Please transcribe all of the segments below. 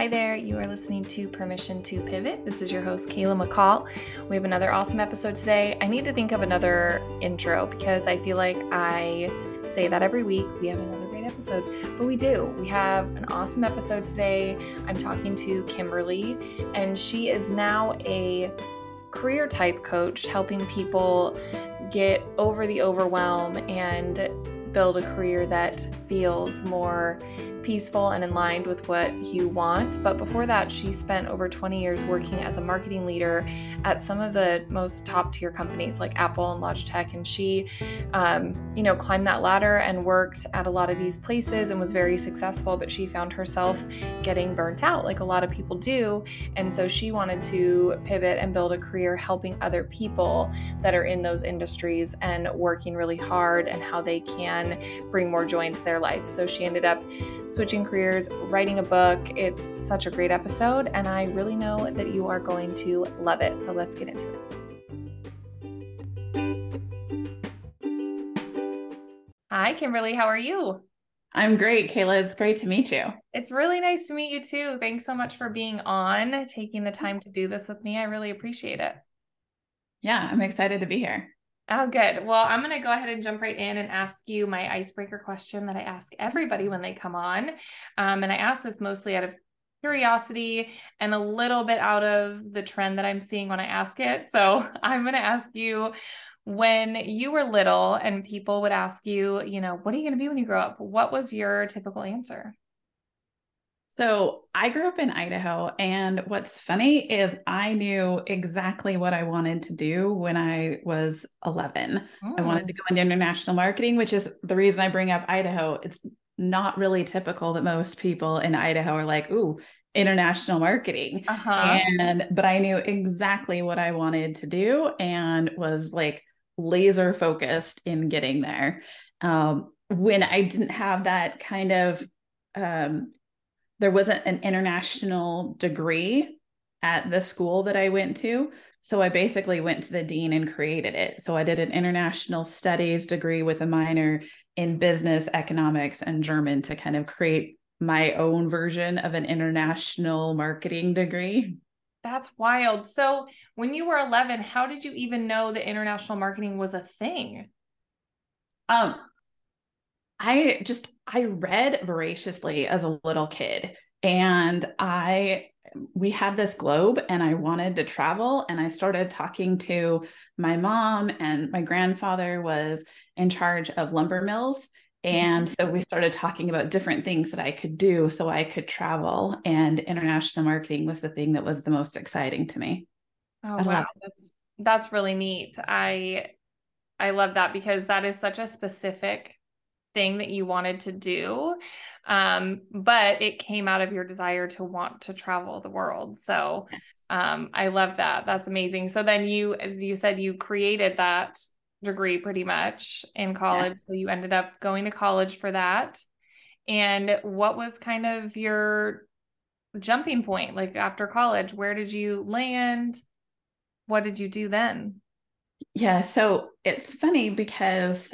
Hi there, you are listening to Permission to Pivot. This is your host, Kayla McCall. We have another awesome episode today. I need to think of another intro because I feel like I say that every week. We have another great episode, but we do. We have an awesome episode today. I'm talking to Kimberly, and she is now a career type coach helping people get over the overwhelm and build a career that feels more peaceful and in line with what you want. But before that, she spent over 20 years working as a marketing leader at some of the most top tier companies like Apple and Logitech. And she, um, you know, climbed that ladder and worked at a lot of these places and was very successful. But she found herself getting burnt out, like a lot of people do. And so she wanted to pivot and build a career helping other people that are in those industries and working really hard and how they can bring more joy into their life. So she ended up switching careers, writing a book. It's such a great episode, and I really know that you are going to love it. So let's get into it. Hi, Kimberly. How are you? I'm great, Kayla. It's great to meet you. It's really nice to meet you too. Thanks so much for being on, taking the time to do this with me. I really appreciate it. Yeah, I'm excited to be here. Oh, good. Well, I'm going to go ahead and jump right in and ask you my icebreaker question that I ask everybody when they come on. Um, and I ask this mostly out of curiosity and a little bit out of the trend that I'm seeing when I ask it. So I'm going to ask you when you were little and people would ask you, you know, what are you going to be when you grow up? What was your typical answer? So I grew up in Idaho, and what's funny is I knew exactly what I wanted to do when I was 11. Oh. I wanted to go into international marketing, which is the reason I bring up Idaho. It's not really typical that most people in Idaho are like, ooh, international marketing. Uh-huh. And but I knew exactly what I wanted to do and was like laser focused in getting there. Um, when I didn't have that kind of um, there wasn't an international degree at the school that I went to. So I basically went to the dean and created it. So I did an international studies degree with a minor in business, economics, and German to kind of create my own version of an international marketing degree. That's wild. So when you were 11, how did you even know that international marketing was a thing? Um, I just I read voraciously as a little kid and I we had this globe and I wanted to travel and I started talking to my mom and my grandfather was in charge of lumber mills and mm-hmm. so we started talking about different things that I could do so I could travel and international marketing was the thing that was the most exciting to me. Oh wow, that's that's really neat. I I love that because that is such a specific thing that you wanted to do um, but it came out of your desire to want to travel the world. So um, i love that. That's amazing. So then you as you said you created that degree pretty much in college. Yes. so you ended up going to college for that. And what was kind of your jumping point like after college? Where did you land? What did you do then? Yeah so it's funny because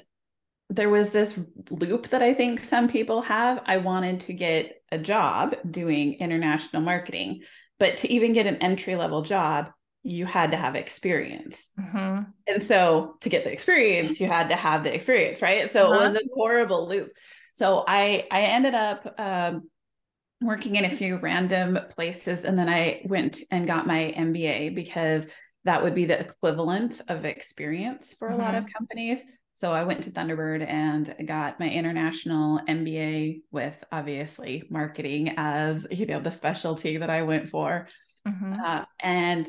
there was this loop that I think some people have. I wanted to get a job doing international marketing, but to even get an entry level job, you had to have experience. Mm-hmm. And so to get the experience, you had to have the experience, right? So uh-huh. it was uh-huh. this horrible loop. So I I ended up um, working in a few random places, and then I went and got my MBA because that would be the equivalent of experience for mm-hmm. a lot of mm-hmm. companies. So I went to Thunderbird and got my international MBA with obviously marketing as you know the specialty that I went for, mm-hmm. uh, and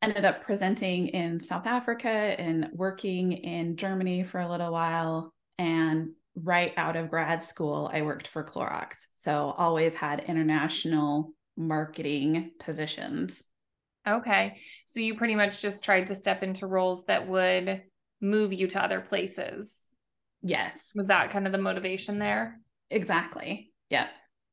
ended up presenting in South Africa and working in Germany for a little while. And right out of grad school, I worked for Clorox. So always had international marketing positions. Okay. So you pretty much just tried to step into roles that would move you to other places. Yes. Was that kind of the motivation there? Exactly. Yeah.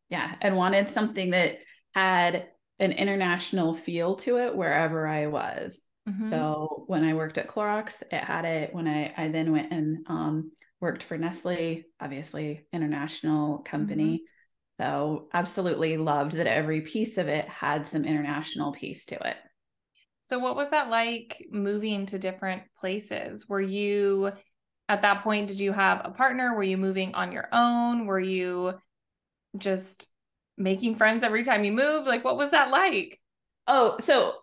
Yeah. And wanted something that had an international feel to it wherever I was. Mm-hmm. So when I worked at Clorox, it had it. When I I then went and um, worked for Nestle, obviously international company. So, absolutely loved that every piece of it had some international piece to it. So, what was that like moving to different places? Were you at that point, did you have a partner? Were you moving on your own? Were you just making friends every time you moved? Like, what was that like? Oh, so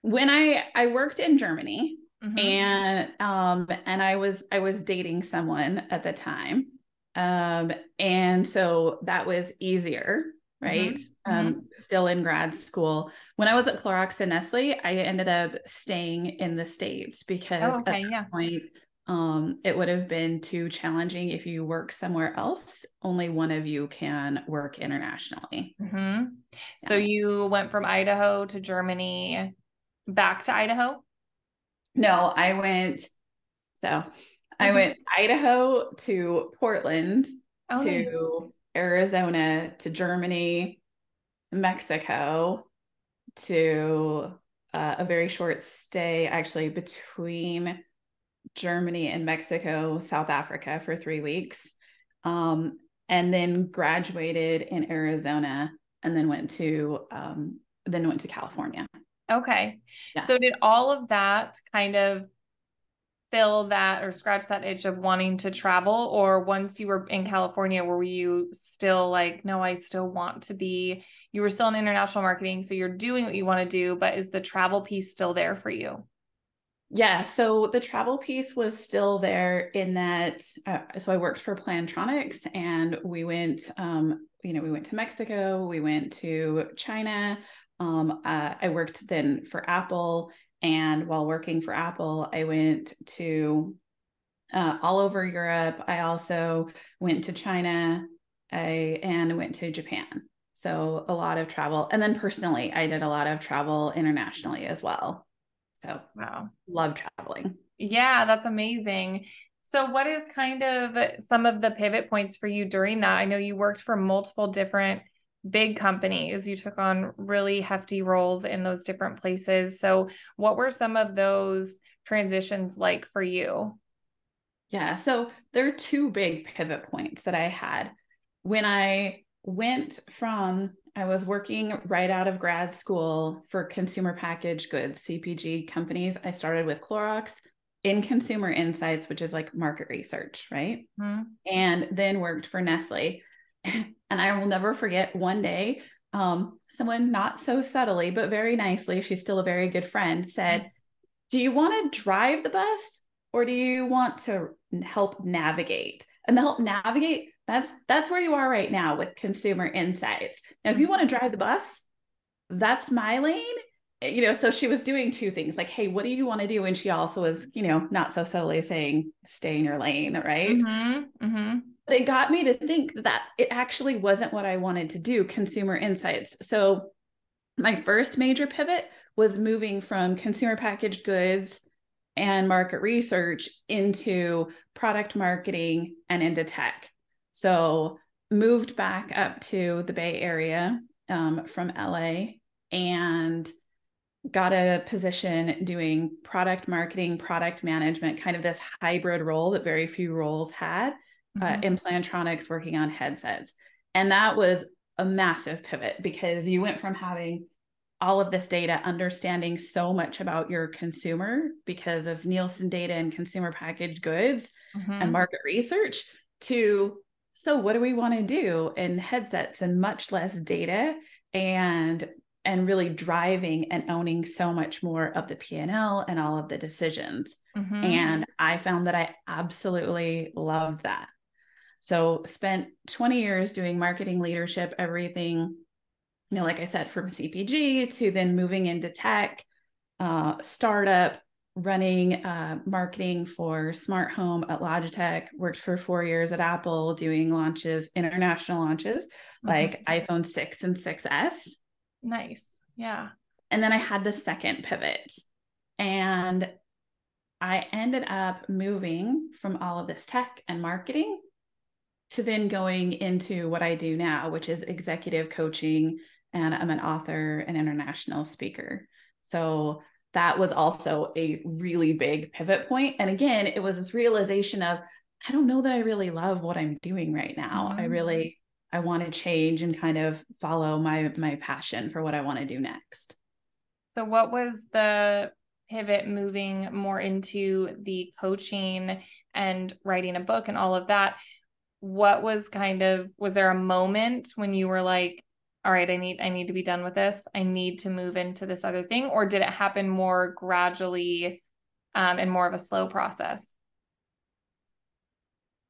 when I I worked in Germany mm-hmm. and um and I was I was dating someone at the time. Um and so that was easier, right? Mm-hmm. Um mm-hmm. still in grad school. When I was at Clorox and Nestle, I ended up staying in the states because oh, okay, at that yeah. point um, it would have been too challenging if you work somewhere else. Only one of you can work internationally. Mm-hmm. Yeah. So you went from Idaho to Germany, back to Idaho? No, I went. So mm-hmm. I went Idaho to Portland oh, to Arizona to Germany, Mexico to uh, a very short stay actually between Germany and Mexico, South Africa for three weeks, um, and then graduated in Arizona, and then went to um, then went to California. Okay, yeah. so did all of that kind of fill that or scratch that itch of wanting to travel, or once you were in California, were you still like, no, I still want to be? You were still in international marketing, so you're doing what you want to do, but is the travel piece still there for you? Yeah, so the travel piece was still there in that. Uh, so I worked for Plantronics, and we went. Um, you know, we went to Mexico, we went to China. Um, uh, I worked then for Apple, and while working for Apple, I went to uh, all over Europe. I also went to China, I and went to Japan. So a lot of travel, and then personally, I did a lot of travel internationally as well. So, wow, love traveling. Yeah, that's amazing. So, what is kind of some of the pivot points for you during that? I know you worked for multiple different big companies. You took on really hefty roles in those different places. So, what were some of those transitions like for you? Yeah, so there are two big pivot points that I had. When I went from I was working right out of grad school for consumer packaged goods, CPG companies. I started with Clorox in consumer insights, which is like market research, right? Mm-hmm. And then worked for Nestle. And I will never forget one day, um, someone not so subtly, but very nicely, she's still a very good friend, said, Do you want to drive the bus or do you want to help navigate? And the help navigate that's that's where you are right now with consumer insights. Now, if you want to drive the bus, that's my lane. You know, so she was doing two things like, hey, what do you want to do? And she also was, you know, not so subtly saying, stay in your lane, right? Mm-hmm, mm-hmm. But it got me to think that it actually wasn't what I wanted to do, consumer insights. So my first major pivot was moving from consumer packaged goods and market research into product marketing and into tech. So moved back up to the Bay Area um, from LA and got a position doing product marketing, product management, kind of this hybrid role that very few roles had mm-hmm. uh, in Plantronics working on headsets. And that was a massive pivot because you went from having all of this data, understanding so much about your consumer because of Nielsen data and consumer packaged goods mm-hmm. and market research to so what do we want to do in headsets and much less data and and really driving and owning so much more of the P&L and all of the decisions. Mm-hmm. And I found that I absolutely love that. So spent 20 years doing marketing leadership, everything, you know, like I said, from CPG to then moving into tech, uh, startup, running uh, marketing for smart home at Logitech, worked for four years at Apple doing launches, international launches mm-hmm. like iPhone 6 and 6S. Nice. Yeah. And then I had the second pivot. And I ended up moving from all of this tech and marketing to then going into what I do now, which is executive coaching. And I'm an author and international speaker. So that was also a really big pivot point. And again, it was this realization of, I don't know that I really love what I'm doing right now. Mm-hmm. I really, I want to change and kind of follow my my passion for what I want to do next. So what was the pivot moving more into the coaching and writing a book and all of that? What was kind of was there a moment when you were like, all right, I need I need to be done with this. I need to move into this other thing or did it happen more gradually um, and more of a slow process?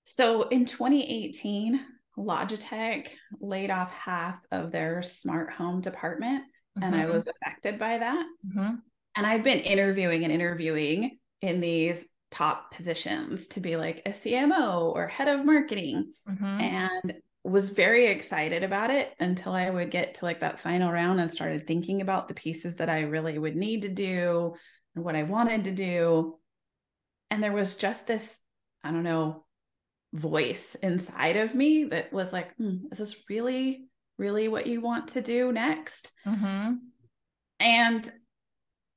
So in 2018, Logitech laid off half of their smart home department, mm-hmm. and I mm-hmm. was affected by that. Mm-hmm. And I've been interviewing and interviewing in these top positions to be like a CMO or head of marketing, mm-hmm. and was very excited about it until I would get to like that final round and started thinking about the pieces that I really would need to do and what I wanted to do. And there was just this, I don't know, voice inside of me that was like, hmm, is this really, really what you want to do next? Mm-hmm. And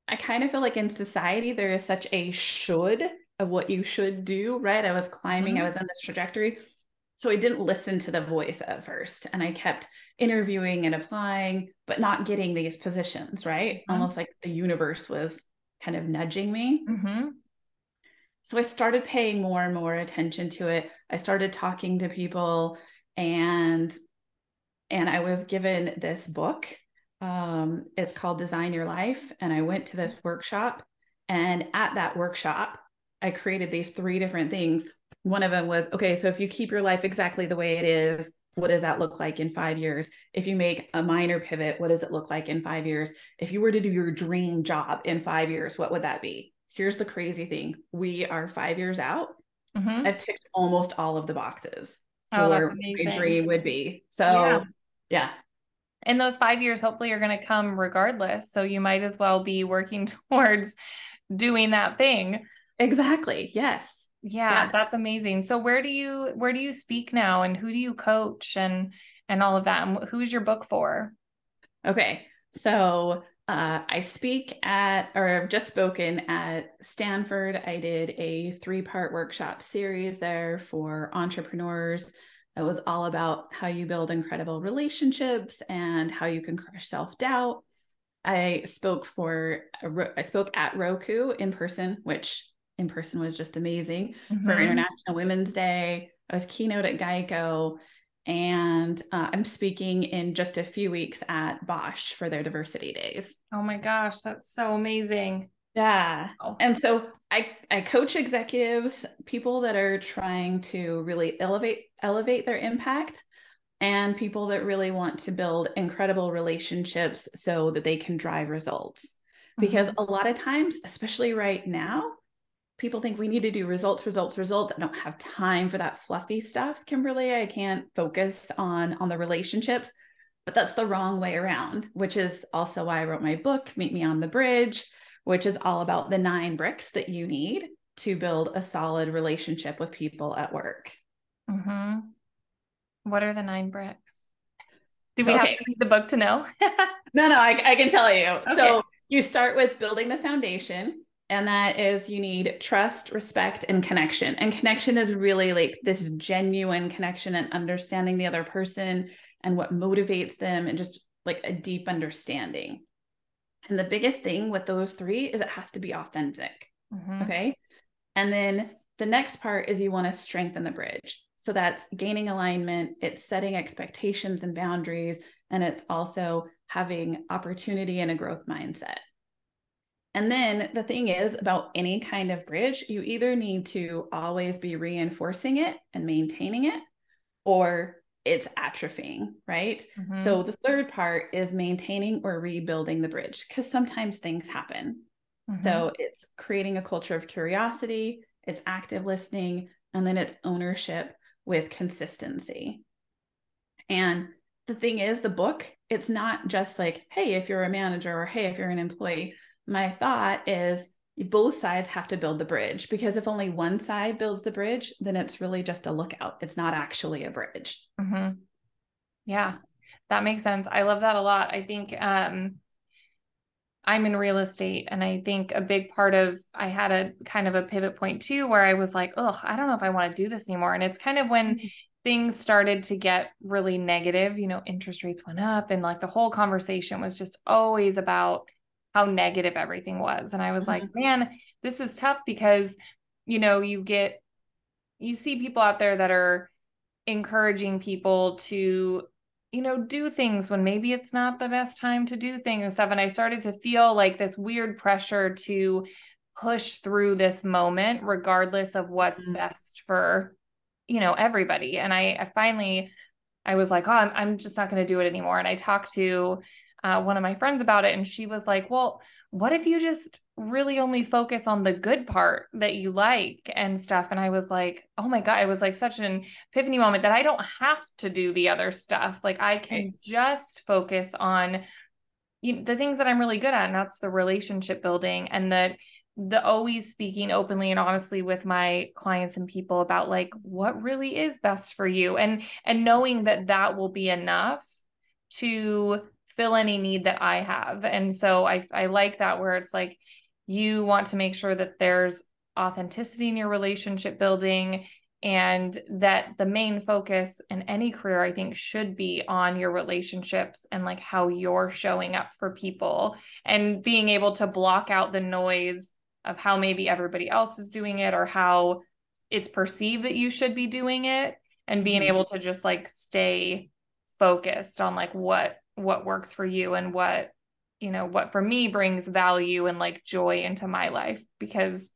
I kind of feel like in society, there is such a should of what you should do, right? I was climbing, mm-hmm. I was on this trajectory. So I didn't listen to the voice at first. And I kept interviewing and applying, but not getting these positions, right? Mm-hmm. Almost like the universe was kind of nudging me. Mm-hmm. So I started paying more and more attention to it. I started talking to people and and I was given this book. Um, it's called Design Your Life. And I went to this workshop. And at that workshop, I created these three different things. One of them was okay, so if you keep your life exactly the way it is, what does that look like in five years? If you make a minor pivot, what does it look like in five years? If you were to do your dream job in five years, what would that be? here's the crazy thing we are five years out mm-hmm. i've ticked almost all of the boxes oh, where my dream would be so yeah. yeah in those five years hopefully you're going to come regardless so you might as well be working towards doing that thing exactly yes yeah, yeah, that's amazing so where do you where do you speak now and who do you coach and and all of that and who's your book for okay so uh, I speak at, or I've just spoken at Stanford. I did a three part workshop series there for entrepreneurs. It was all about how you build incredible relationships and how you can crush self doubt. I spoke for, I spoke at Roku in person, which in person was just amazing mm-hmm. for International Women's Day. I was keynote at Geico and uh, I'm speaking in just a few weeks at Bosch for their diversity days. Oh my gosh, that's so amazing. Yeah. Oh. And so I I coach executives, people that are trying to really elevate elevate their impact and people that really want to build incredible relationships so that they can drive results. Mm-hmm. Because a lot of times, especially right now, people think we need to do results, results, results. I don't have time for that fluffy stuff, Kimberly. I can't focus on on the relationships. But that's the wrong way around, which is also why I wrote my book, Meet Me on the Bridge, which is all about the nine bricks that you need to build a solid relationship with people at work. Mm-hmm. What are the nine bricks? Do we okay. have to read the book to know? no, no, I, I, can tell you. Okay. So you start with building the foundation and that is you need trust, respect, and connection. And connection is really like this genuine connection and understanding the other person and what motivates them and just like a deep understanding. And the biggest thing with those three is it has to be authentic. Mm-hmm. Okay. And then the next part is you want to strengthen the bridge. So that's gaining alignment, it's setting expectations and boundaries, and it's also having opportunity and a growth mindset. And then the thing is about any kind of bridge, you either need to always be reinforcing it and maintaining it, or it's atrophying, right? Mm-hmm. So the third part is maintaining or rebuilding the bridge because sometimes things happen. Mm-hmm. So it's creating a culture of curiosity, it's active listening, and then it's ownership with consistency. And the thing is, the book, it's not just like, hey, if you're a manager or hey, if you're an employee, my thought is both sides have to build the bridge because if only one side builds the bridge, then it's really just a lookout. It's not actually a bridge. Mm-hmm. Yeah, that makes sense. I love that a lot. I think um, I'm in real estate, and I think a big part of I had a kind of a pivot point too, where I was like, "Oh, I don't know if I want to do this anymore." And it's kind of when mm-hmm things started to get really negative, you know, interest rates went up and like the whole conversation was just always about how negative everything was. And I was mm-hmm. like, man, this is tough because, you know, you get, you see people out there that are encouraging people to, you know, do things when maybe it's not the best time to do things and stuff. And I started to feel like this weird pressure to push through this moment, regardless of what's mm-hmm. best for, you know, everybody. And I, I finally, I was like, oh, I'm, I'm just not going to do it anymore. And I talked to uh, one of my friends about it, and she was like, well, what if you just really only focus on the good part that you like and stuff? And I was like, oh my God, it was like such an epiphany moment that I don't have to do the other stuff. Like I can right. just focus on you know, the things that I'm really good at, and that's the relationship building and that the always speaking openly and honestly with my clients and people about like what really is best for you and and knowing that that will be enough to fill any need that I have. And so I I like that where it's like you want to make sure that there's authenticity in your relationship building and that the main focus in any career i think should be on your relationships and like how you're showing up for people and being able to block out the noise of how maybe everybody else is doing it or how it's perceived that you should be doing it and being mm-hmm. able to just like stay focused on like what what works for you and what you know what for me brings value and like joy into my life. Because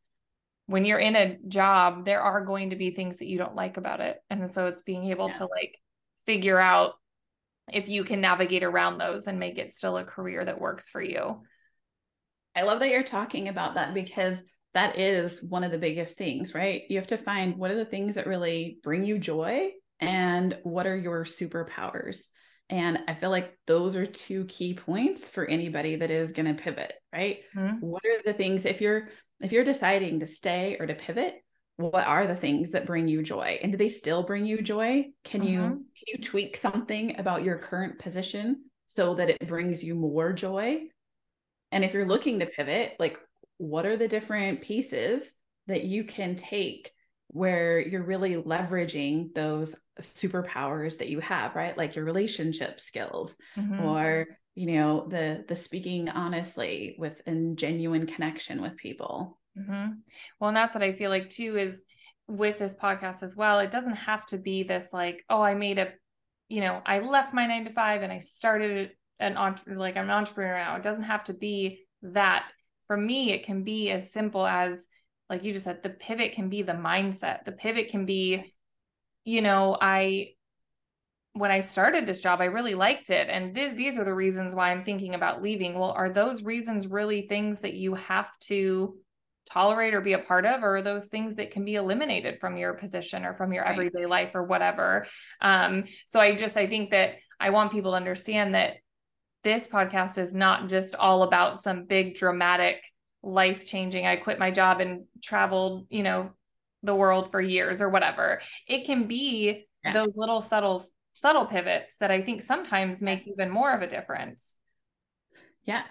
when you're in a job there are going to be things that you don't like about it. And so it's being able yeah. to like figure out if you can navigate around those and make it still a career that works for you. I love that you're talking about that because that is one of the biggest things right? You have to find what are the things that really bring you joy and what are your superpowers and I feel like those are two key points for anybody that is going to pivot, right? Mm-hmm. What are the things if you're if you're deciding to stay or to pivot, what are the things that bring you joy? And do they still bring you joy? Can mm-hmm. you can you tweak something about your current position so that it brings you more joy? And if you're looking to pivot, like what are the different pieces that you can take where you're really leveraging those superpowers that you have right like your relationship skills mm-hmm. or you know the the speaking honestly with a genuine connection with people mm-hmm. well and that's what i feel like too is with this podcast as well it doesn't have to be this like oh i made a you know i left my nine to five and i started an entre- like i'm an entrepreneur now it doesn't have to be that for me it can be as simple as like you just said, the pivot can be the mindset. The pivot can be, you know, I, when I started this job, I really liked it. And th- these are the reasons why I'm thinking about leaving. Well, are those reasons really things that you have to tolerate or be a part of, or are those things that can be eliminated from your position or from your right. everyday life or whatever? Um, so I just, I think that I want people to understand that this podcast is not just all about some big dramatic life changing. I quit my job and traveled, you know, the world for years or whatever. It can be yeah. those little subtle subtle pivots that I think sometimes make even more of a difference. Yeah.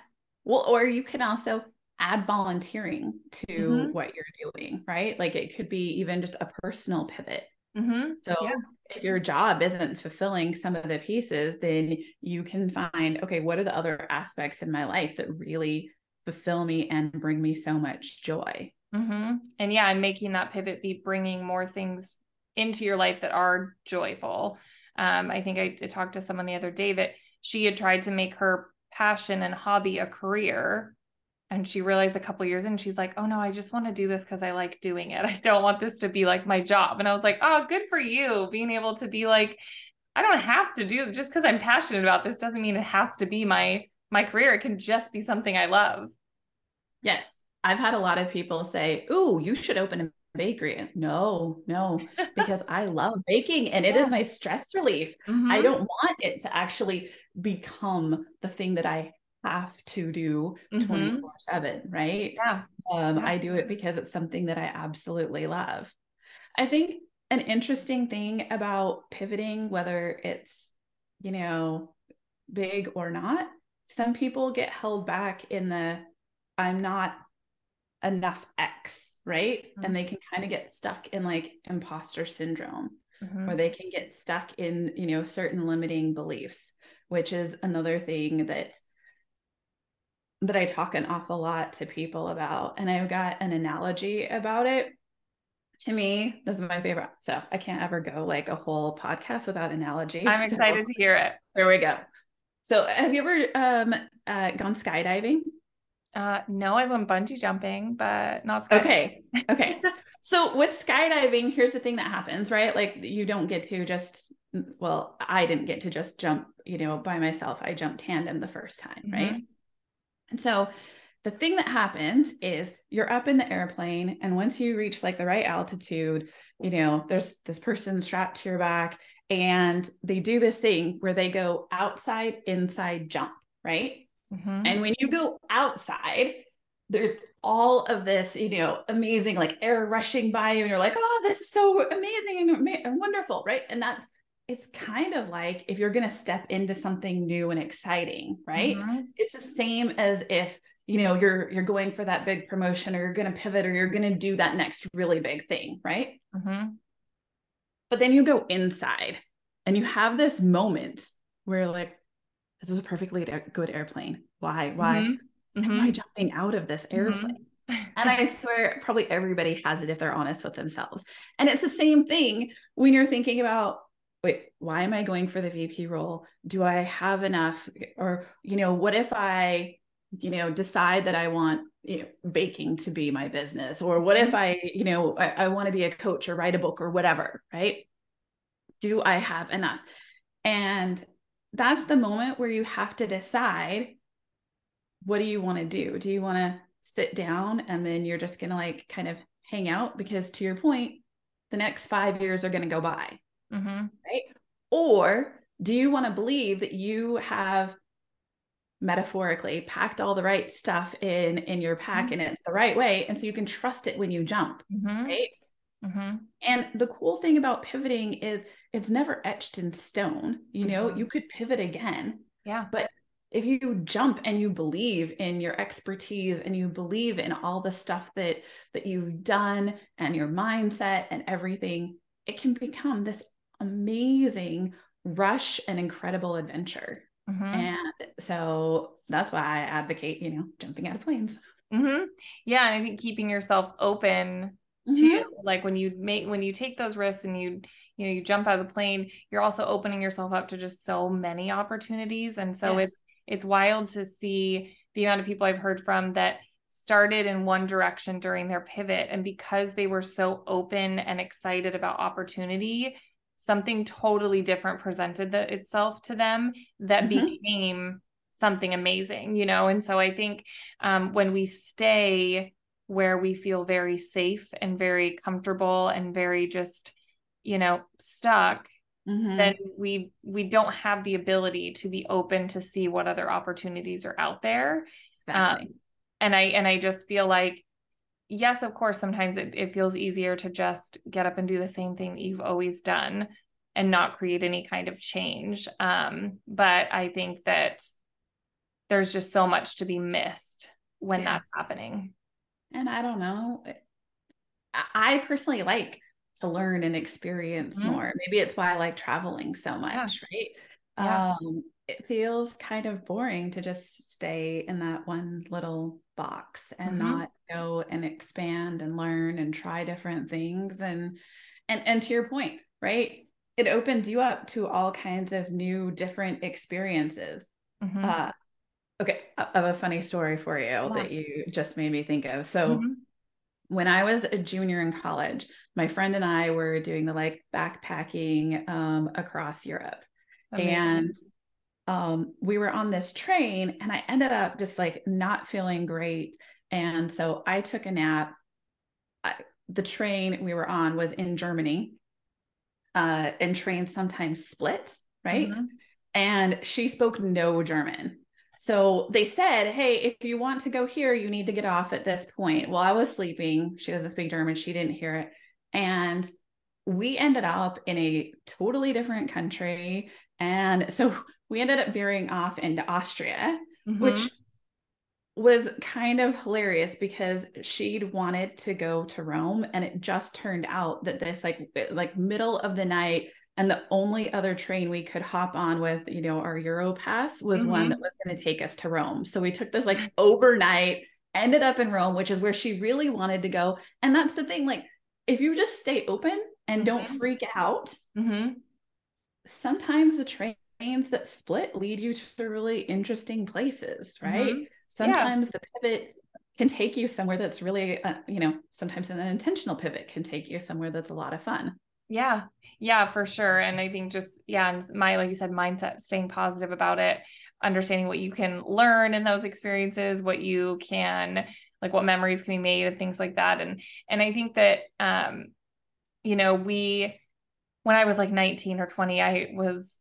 Well, or you can also add volunteering to mm-hmm. what you're doing, right? Like it could be even just a personal pivot. Mm-hmm. So yeah. if your job isn't fulfilling some of the pieces, then you can find, okay, what are the other aspects in my life that really fulfill me and bring me so much joy. Mm-hmm. And yeah, and making that pivot be bringing more things into your life that are joyful. Um, I think I, I talked to someone the other day that she had tried to make her passion and hobby a career and she realized a couple years in she's like oh no i just want to do this because i like doing it i don't want this to be like my job and i was like oh good for you being able to be like i don't have to do just because i'm passionate about this doesn't mean it has to be my my career it can just be something i love Yes. I've had a lot of people say, Ooh, you should open a bakery. No, no, because I love baking and it yeah. is my stress relief. Mm-hmm. I don't want it to actually become the thing that I have to do 24 mm-hmm. 7, right? Yeah. Um, yeah. I do it because it's something that I absolutely love. I think an interesting thing about pivoting, whether it's, you know, big or not, some people get held back in the I'm not enough X, right? Mm-hmm. And they can kind of get stuck in like imposter syndrome. mm-hmm. or they can get stuck in you know certain limiting beliefs which is another thing that that I talk an awful lot to people about. And I've got an analogy about it. To me, this is my favorite. So I can't ever go like a whole podcast without analogy. I'm excited so, to hear it. There we go. So have you ever um, uh, gone skydiving? Uh, no, I went bungee jumping, but not skydiving. Okay. Okay. so with skydiving, here's the thing that happens, right? Like you don't get to just, well, I didn't get to just jump, you know, by myself. I jumped tandem the first time, mm-hmm. right? And so the thing that happens is you're up in the airplane and once you reach like the right altitude you know there's this person strapped to your back and they do this thing where they go outside inside jump right mm-hmm. and when you go outside there's all of this you know amazing like air rushing by you and you're like oh this is so amazing and, and wonderful right and that's it's kind of like if you're going to step into something new and exciting right mm-hmm. it's the same as if you know you're you're going for that big promotion or you're going to pivot or you're going to do that next really big thing right mm-hmm. but then you go inside and you have this moment where like this is a perfectly good airplane why why mm-hmm. am i mm-hmm. jumping out of this mm-hmm. airplane and I swear, probably everybody has it if they're honest with themselves. And it's the same thing when you're thinking about wait, why am I going for the VP role? Do I have enough? Or, you know, what if I, you know, decide that I want you know, baking to be my business? Or what if mm-hmm. I, you know, I, I want to be a coach or write a book or whatever, right? Do I have enough? And that's the moment where you have to decide what do you want to do? Do you want to sit down and then you're just going to like kind of hang out? Because to your point, the next five years are going to go by Mm-hmm. Right. Or do you want to believe that you have metaphorically packed all the right stuff in in your pack mm-hmm. and it's the right way and so you can trust it when you jump mm-hmm. right mm-hmm. and the cool thing about pivoting is it's never etched in stone you know mm-hmm. you could pivot again yeah but if you jump and you believe in your expertise and you believe in all the stuff that that you've done and your mindset and everything it can become this amazing rush and incredible adventure. Mm-hmm. And so that's why I advocate, you know, jumping out of planes. Mm-hmm. Yeah. And I think keeping yourself open to mm-hmm. like when you make when you take those risks and you you know you jump out of the plane you're also opening yourself up to just so many opportunities and so yes. it's it's wild to see the amount of people i've heard from that started in one direction during their pivot and because they were so open and excited about opportunity something totally different presented the, itself to them that mm-hmm. became something amazing, you know? And so I think um, when we stay where we feel very safe and very comfortable and very just, you know, stuck, mm-hmm. then we we don't have the ability to be open to see what other opportunities are out there. Exactly. Um, and I and I just feel like yes, of course, sometimes it, it feels easier to just get up and do the same thing that you've always done and not create any kind of change. Um, but I think that there's just so much to be missed when yeah. that's happening. And I don't know. I personally like to learn and experience mm-hmm. more. Maybe it's why I like traveling so much, yeah. right? Yeah. Um, it feels kind of boring to just stay in that one little box and mm-hmm. not go and expand and learn and try different things and and and to your point right it opens you up to all kinds of new different experiences mm-hmm. uh, okay i have a funny story for you yeah. that you just made me think of so mm-hmm. when i was a junior in college my friend and i were doing the like backpacking um, across europe Amazing. and um, we were on this train and I ended up just like not feeling great. And so I took a nap. I, the train we were on was in Germany, uh, and trains sometimes split, right? Mm-hmm. And she spoke no German. So they said, Hey, if you want to go here, you need to get off at this point. Well, I was sleeping. She doesn't speak German. She didn't hear it. And we ended up in a totally different country. And so we ended up veering off into Austria, mm-hmm. which was kind of hilarious because she'd wanted to go to Rome and it just turned out that this like like middle of the night and the only other train we could hop on with you know our Europass was mm-hmm. one that was going to take us to Rome. So we took this like overnight ended up in Rome which is where she really wanted to go and that's the thing like if you just stay open and don't mm-hmm. freak out mm-hmm. sometimes the trains that split lead you to really interesting places right mm-hmm sometimes yeah. the pivot can take you somewhere that's really uh, you know sometimes an intentional pivot can take you somewhere that's a lot of fun yeah. Yeah for sure. And i think just yeah and my like you said mindset staying positive about it understanding what you can learn in those experiences what you can like what memories can be made and things like that. And and i think that um you know we when i was like 19 or 20 i was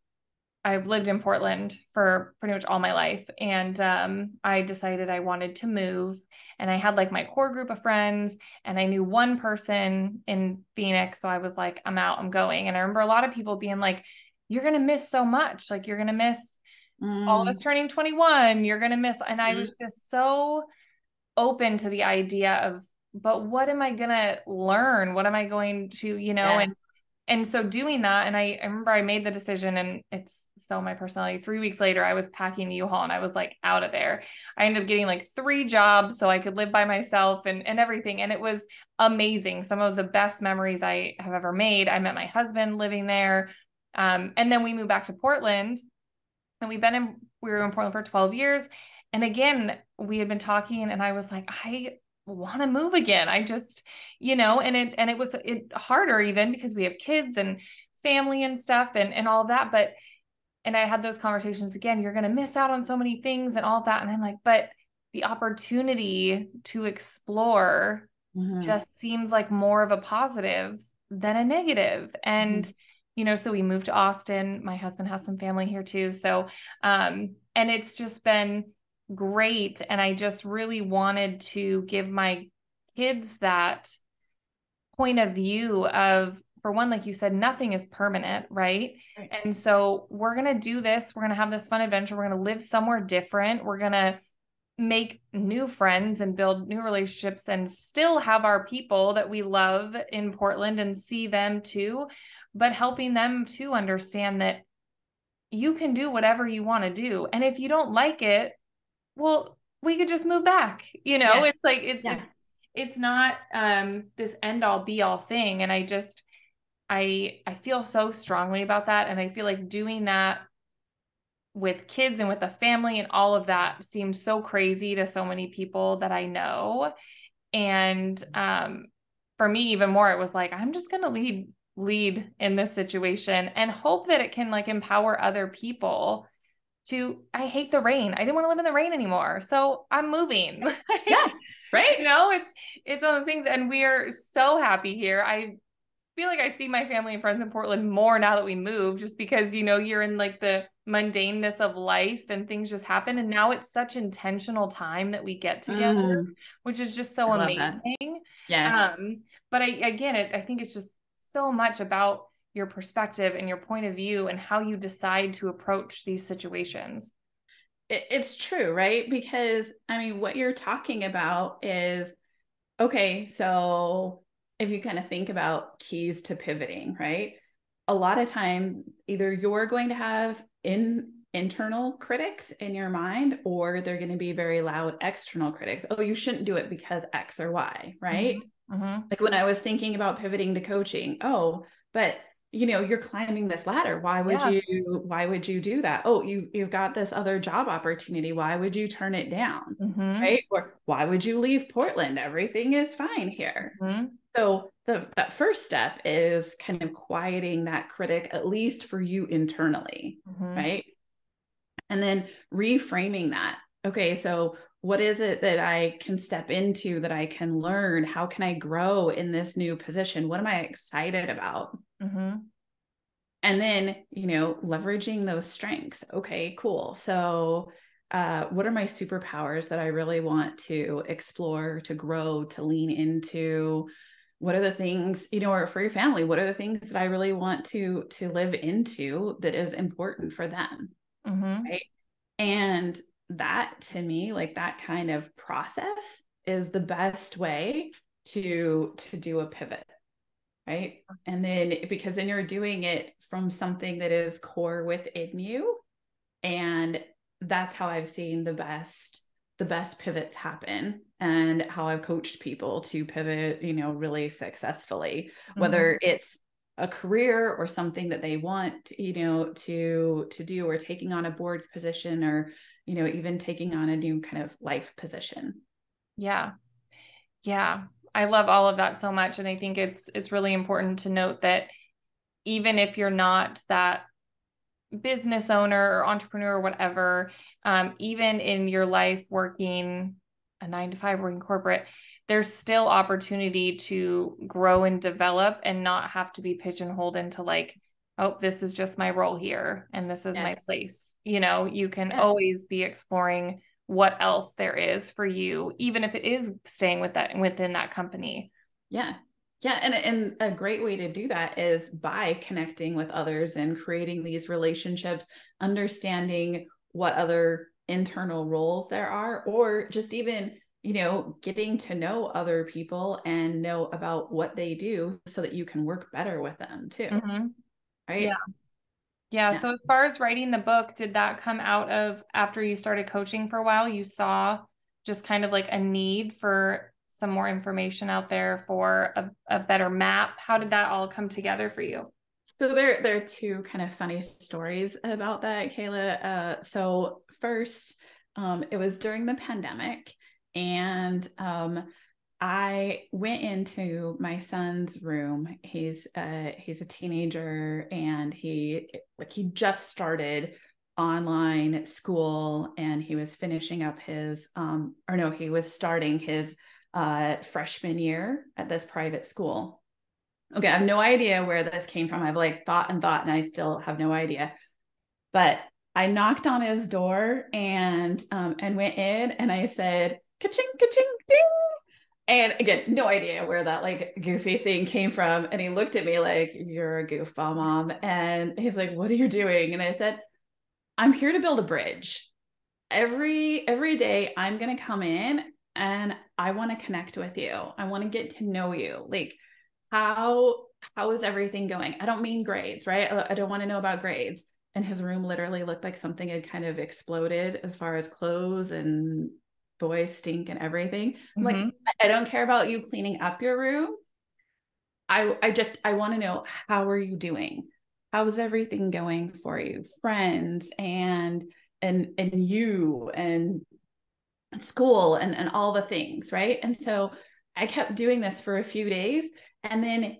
I've lived in Portland for pretty much all my life. And um, I decided I wanted to move. And I had like my core group of friends, and I knew one person in Phoenix. So I was like, I'm out, I'm going. And I remember a lot of people being like, You're going to miss so much. Like, you're going to miss mm. all of us mm. turning 21. You're going to miss. And I mm. was just so open to the idea of, but what am I going to learn? What am I going to, you know, yes. and and so doing that and I, I, remember i made the decision and it's so my personality. Three weeks later i was packing the u-haul and i was like out of there. I ended up getting like three jobs so i could live by myself and, and everything and it was amazing. Some of the best memories i have ever made i met my husband living there um, and then we moved back to portland and we've been in we were in portland for 12 years. And again we had been talking and i was like i want to move again. I just, you know, and it and it was it harder even because we have kids and family and stuff and and all of that. But and I had those conversations again. You're going to miss out on so many things and all that. And I'm like, but the opportunity to explore mm-hmm. just seems like more of a positive than a negative. And mm-hmm. you know, so we moved to Austin. My husband has some family here too. So, um, and it's just been great. And I just really wanted to give my kids that point of view of, for one, like you said, nothing is permanent, right? right. And so we're going to do this. We're going to have this fun adventure. We're going to live somewhere different. We're going to make new friends and build new relationships and still have our people that we love in Portland and see them too, but helping them to understand that you can do whatever you want to do. And if you don't like it, well, we could just move back. You know, it's like it's yeah. it's not um this end all be all thing. And I just I I feel so strongly about that. And I feel like doing that with kids and with a family and all of that seems so crazy to so many people that I know. And um for me even more it was like I'm just going to lead lead in this situation and hope that it can like empower other people to I hate the rain. I didn't want to live in the rain anymore. So I'm moving. yeah. Right. you know, it's it's one of those things. And we are so happy here. I feel like I see my family and friends in Portland more now that we moved, just because you know you're in like the mundaneness of life and things just happen. And now it's such intentional time that we get together, mm. which is just so amazing. Yes. Um, but I again it, I think it's just so much about your perspective and your point of view and how you decide to approach these situations. It's true, right? Because I mean, what you're talking about is okay, so if you kind of think about keys to pivoting, right? A lot of time, either you're going to have in internal critics in your mind, or they're going to be very loud external critics. Oh, you shouldn't do it because X or Y, right? Mm-hmm. Mm-hmm. Like when I was thinking about pivoting to coaching, oh, but you know you're climbing this ladder why would yeah. you why would you do that oh you you've got this other job opportunity why would you turn it down mm-hmm. right or why would you leave portland everything is fine here mm-hmm. so the that first step is kind of quieting that critic at least for you internally mm-hmm. right and then reframing that okay so what is it that I can step into that I can learn? How can I grow in this new position? What am I excited about? Mm-hmm. And then, you know, leveraging those strengths. Okay, cool. So, uh, what are my superpowers that I really want to explore, to grow, to lean into? What are the things, you know, or for your family, what are the things that I really want to to live into that is important for them? Mm-hmm. Right. And that to me, like that kind of process is the best way to to do a pivot right? And then because then you're doing it from something that is core within you. And that's how i've seen the best the best pivots happen and how i've coached people to pivot you know really successfully. Mm-hmm. whether it's a career or something that they want you know to to do or taking on a board position or you know even taking on a new kind of life position. Yeah. Yeah I love all of that so much and I think it's it's really important to note that even if you're not that business owner or entrepreneur or whatever um, even in your life working a 9 to 5 working corporate there's still opportunity to grow and develop and not have to be pigeonholed into like oh this is just my role here and this is yes. my place you know you can yes. always be exploring what else there is for you even if it is staying with that within that company. Yeah. Yeah and, and a great way to do that is by connecting with others and creating these relationships understanding what other internal roles there are or just even you know getting to know other people and know about what they do so that you can work better with them too. Mm-hmm. right? Yeah yeah, yeah. So as far as writing the book, did that come out of after you started coaching for a while? You saw just kind of like a need for some more information out there for a, a better map. How did that all come together for you? So there, there are two kind of funny stories about that, Kayla. Uh, so first, um, it was during the pandemic, and um, I went into my son's room. He's uh he's a teenager and he like he just started online school and he was finishing up his um or no, he was starting his uh freshman year at this private school. Okay, I have no idea where this came from. I've like thought and thought and I still have no idea. But I knocked on his door and um and went in and I said, ka-ching, ka-ching, ding and again, no idea where that like goofy thing came from. And he looked at me like, You're a goofball, mom. And he's like, What are you doing? And I said, I'm here to build a bridge. Every every day I'm gonna come in and I want to connect with you. I want to get to know you. Like, how how is everything going? I don't mean grades, right? I don't want to know about grades. And his room literally looked like something had kind of exploded as far as clothes and boy stink and everything. I'm mm-hmm. like, I don't care about you cleaning up your room. I I just I want to know how are you doing? How's everything going for you? Friends and and and you and school and and all the things, right? And so I kept doing this for a few days and then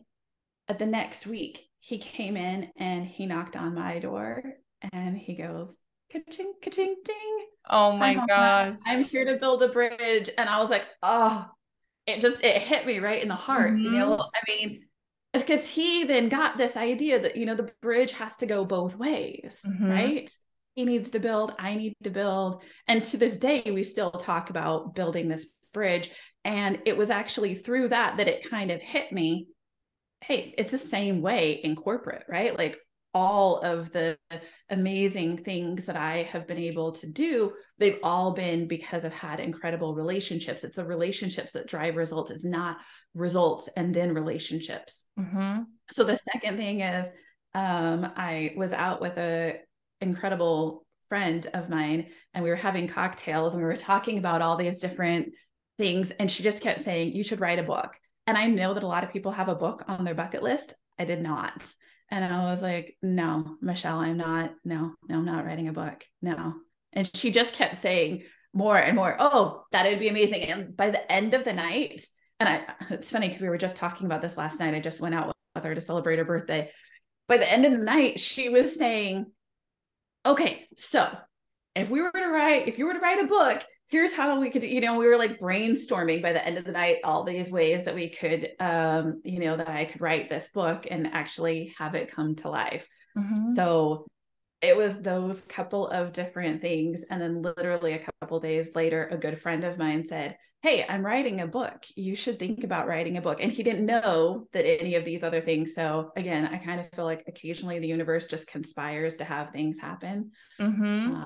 at the next week he came in and he knocked on my door and he goes, ka-ching, ka-ching, ding. Oh my I'm gosh. I'm here to build a bridge. And I was like, oh, it just, it hit me right in the heart. Mm-hmm. You know, I mean, it's because he then got this idea that, you know, the bridge has to go both ways, mm-hmm. right? He needs to build, I need to build. And to this day, we still talk about building this bridge. And it was actually through that that it kind of hit me hey, it's the same way in corporate, right? Like all of the amazing things that I have been able to do, they've all been because I've had incredible relationships. It's the relationships that drive results. It's not results and then relationships. Mm-hmm. So the second thing is, um, I was out with a incredible friend of mine, and we were having cocktails, and we were talking about all these different things, and she just kept saying, "You should write a book." And I know that a lot of people have a book on their bucket list. I did not. And I was like, no, Michelle, I'm not, no, no, I'm not writing a book. No. And she just kept saying more and more, oh, that'd be amazing. And by the end of the night, and I, it's funny because we were just talking about this last night. I just went out with her to celebrate her birthday. By the end of the night, she was saying, okay, so if we were to write, if you were to write a book, here's how we could you know we were like brainstorming by the end of the night all these ways that we could um you know that i could write this book and actually have it come to life mm-hmm. so it was those couple of different things and then literally a couple days later a good friend of mine said hey i'm writing a book you should think about writing a book and he didn't know that any of these other things so again i kind of feel like occasionally the universe just conspires to have things happen mm-hmm. uh,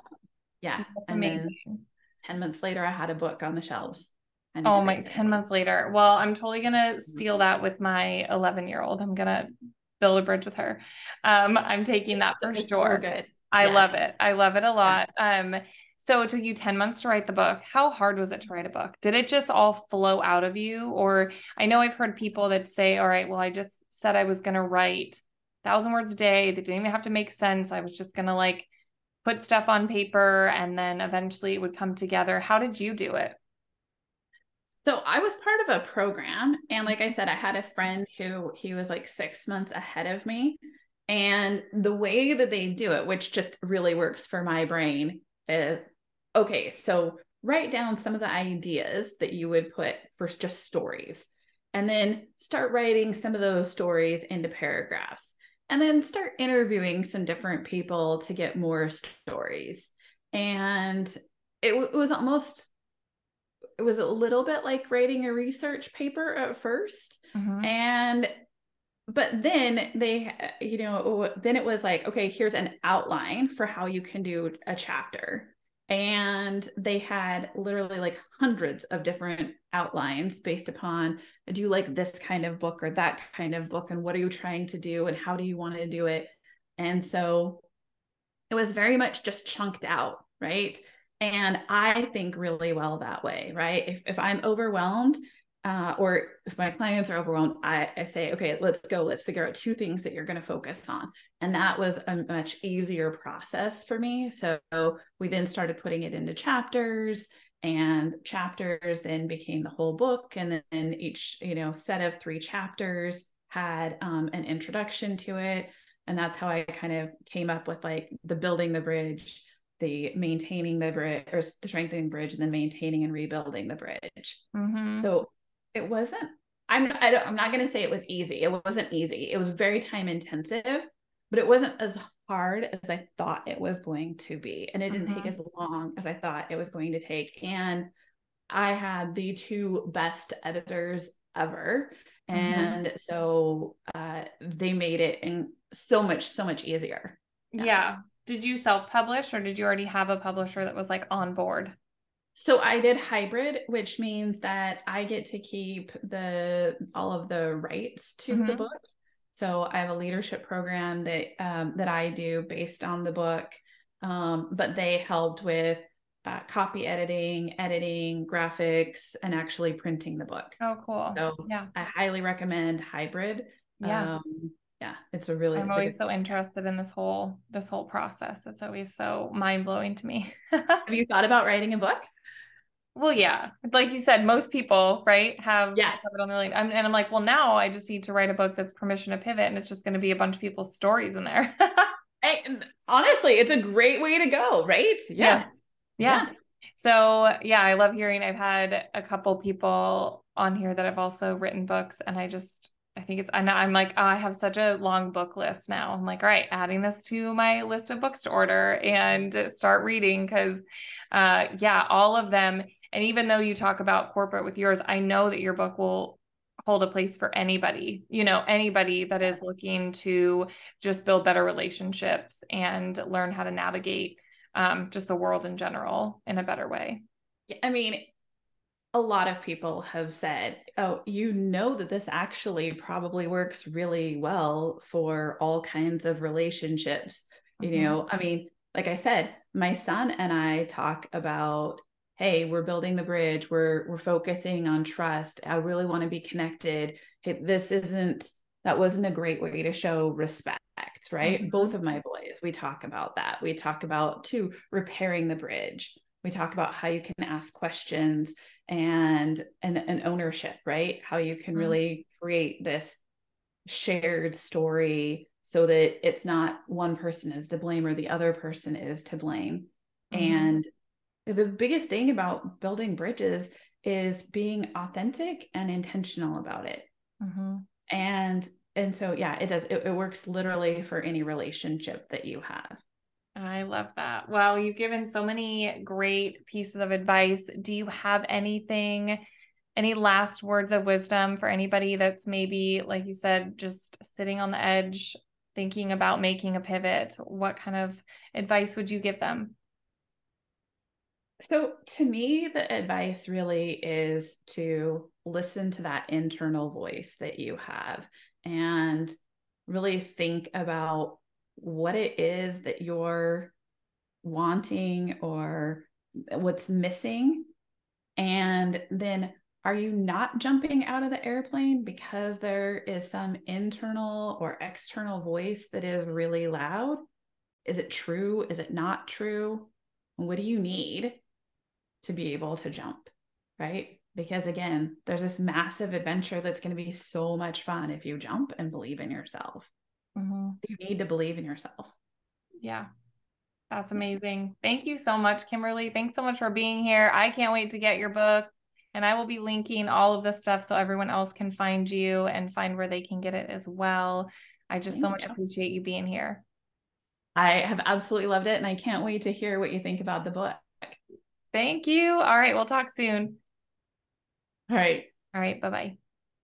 Yeah. That's and amazing. then 10 months later, I had a book on the shelves. Oh my, 10 months later. Well, I'm totally gonna Mm-hmm. steal that with my 11 year old. I'm gonna build a bridge with her. Um, I'm taking that for It's so sure. good. I love it. I love it a lot. Um, so it took you 10 months to write the book. How hard was it to write a book? Did it just all flow out of you? Or I know I've heard people that say, all right, well, I just said I was gonna write thousand words a day that didn't even have to make sense. I was just gonna like put stuff on paper and then eventually it would come together. How did you do it? So I was part of a program. And like I said, I had a friend who he was like six months ahead of me. And the way that they do it, which just really works for my brain, is okay, so write down some of the ideas that you would put for just stories. And then start writing some of those stories into paragraphs. And then start interviewing some different people to get more stories. And it, w- it was almost it was a little bit like writing a research paper at 1st Mhm. and but then they you know then it was like okay here's an outline for how you can do a chapter and they had literally like hundreds of different outlines based upon do you like this kind of book or that kind of book? And what are you trying to do? And how do you want to do it? And so it was very much just chunked out right? And i think really well that way right? If, if i'm overwhelmed uh, or if my clients are overwhelmed I, I say okay let's go. Let's figure out two things that you're going to focus on. And that was a much easier process for me. So we then started putting it into chapters and chapters then became the whole book. And then each you know set of three chapters had um, an introduction to it. And that's how i kind of came up with like the building the bridge the maintaining the bridge or the strengthening bridge and then maintaining and rebuilding the bridge. Mhm. so it wasn't i'm I don't, i'm not going to say it was easy it wasn't easy it was very time intensive but it wasn't as hard as i thought it was going to be and it didn't take as long as i thought it was going to take and i had the two best editors ever Mhm. and so uh, they made it in so much so much easier yeah. Yeah. Did you self publish or did you already have a publisher that was like on board? So I did hybrid, which means that I get to keep the all of the rights to the Mhm. book. So I have a leadership program that um, that I do based on the book, um, but they helped with uh, copy editing, editing, graphics, and actually printing the book. Oh, cool. So yeah. I highly recommend hybrid. Yeah. Um, yeah, it's a really. I'm always so interested in this whole this whole process. It's always so mind blowing to me. Have you thought about writing a book? well, yeah, like you said, most people, right, have Yeah. have it on their lane. I'm, and I'm like, well, now I just need to write a book that's permission to pivot, and it's just going to be a bunch of people's stories in there. Hey, honestly, it's a great way to go, right? Yeah. yeah. So yeah, I love hearing. I've had a couple people on here that have also written books, and I just I think it's I know I'm like oh, I have such a long book list now. I'm like, all right, adding this to my list of books to order and start reading because uh yeah, all of them. And even though you talk about corporate with yours, I know that your book will hold a place for anybody, you know, anybody that is looking to just build better relationships and learn how to navigate um, just the world in general in a better way. I mean, a lot of people have said, oh, you know that this actually probably works really well for all kinds of relationships. Mhm. You know, I mean, like I said, my son and I talk about, hey, we're building the bridge, we're we're focusing on trust. I really want to be connected. Hey, this isn't that wasn't a great way to show respect, right? Mhm. Both of my boys, we talk about that. We talk about too repairing the bridge. We talk about how you can ask questions and and, and ownership, right? How you can Mhm. really create this shared story so that it's not one person is to blame or the other person is to blame. Mhm. And the biggest thing about building bridges is being authentic and intentional about it. Mhm. And and so yeah, it does it, it works literally for any relationship that you have. I love that. Wow, you've given so many great pieces of advice. Do you have anything, any last words of wisdom for anybody that's maybe, like you said, just sitting on the edge, thinking about making a pivot? What kind of advice would you give them? So, to me, the advice really is to listen to that internal voice that you have and really think about what it is that you're wanting or what's missing. And then, are you not jumping out of the airplane because there is some internal or external voice that is really loud? Is it true? Is it not true? What do you need? to be able to jump, right? Because again, there's this massive adventure that's going to be so much fun if you jump and believe in yourself. Mm-hmm. You need to believe in yourself. Yeah. That's amazing. Thank you so much, Kimberly. Thanks so much for being here. I can't wait to get your book. And I will be linking all of this stuff so everyone else can find you and find where they can get it as well. I just Thank so much you. appreciate you being here. I have absolutely loved it. And I can't wait to hear what you think about the book. Thank you. All right. We'll talk soon. All right. All right. Bye bye.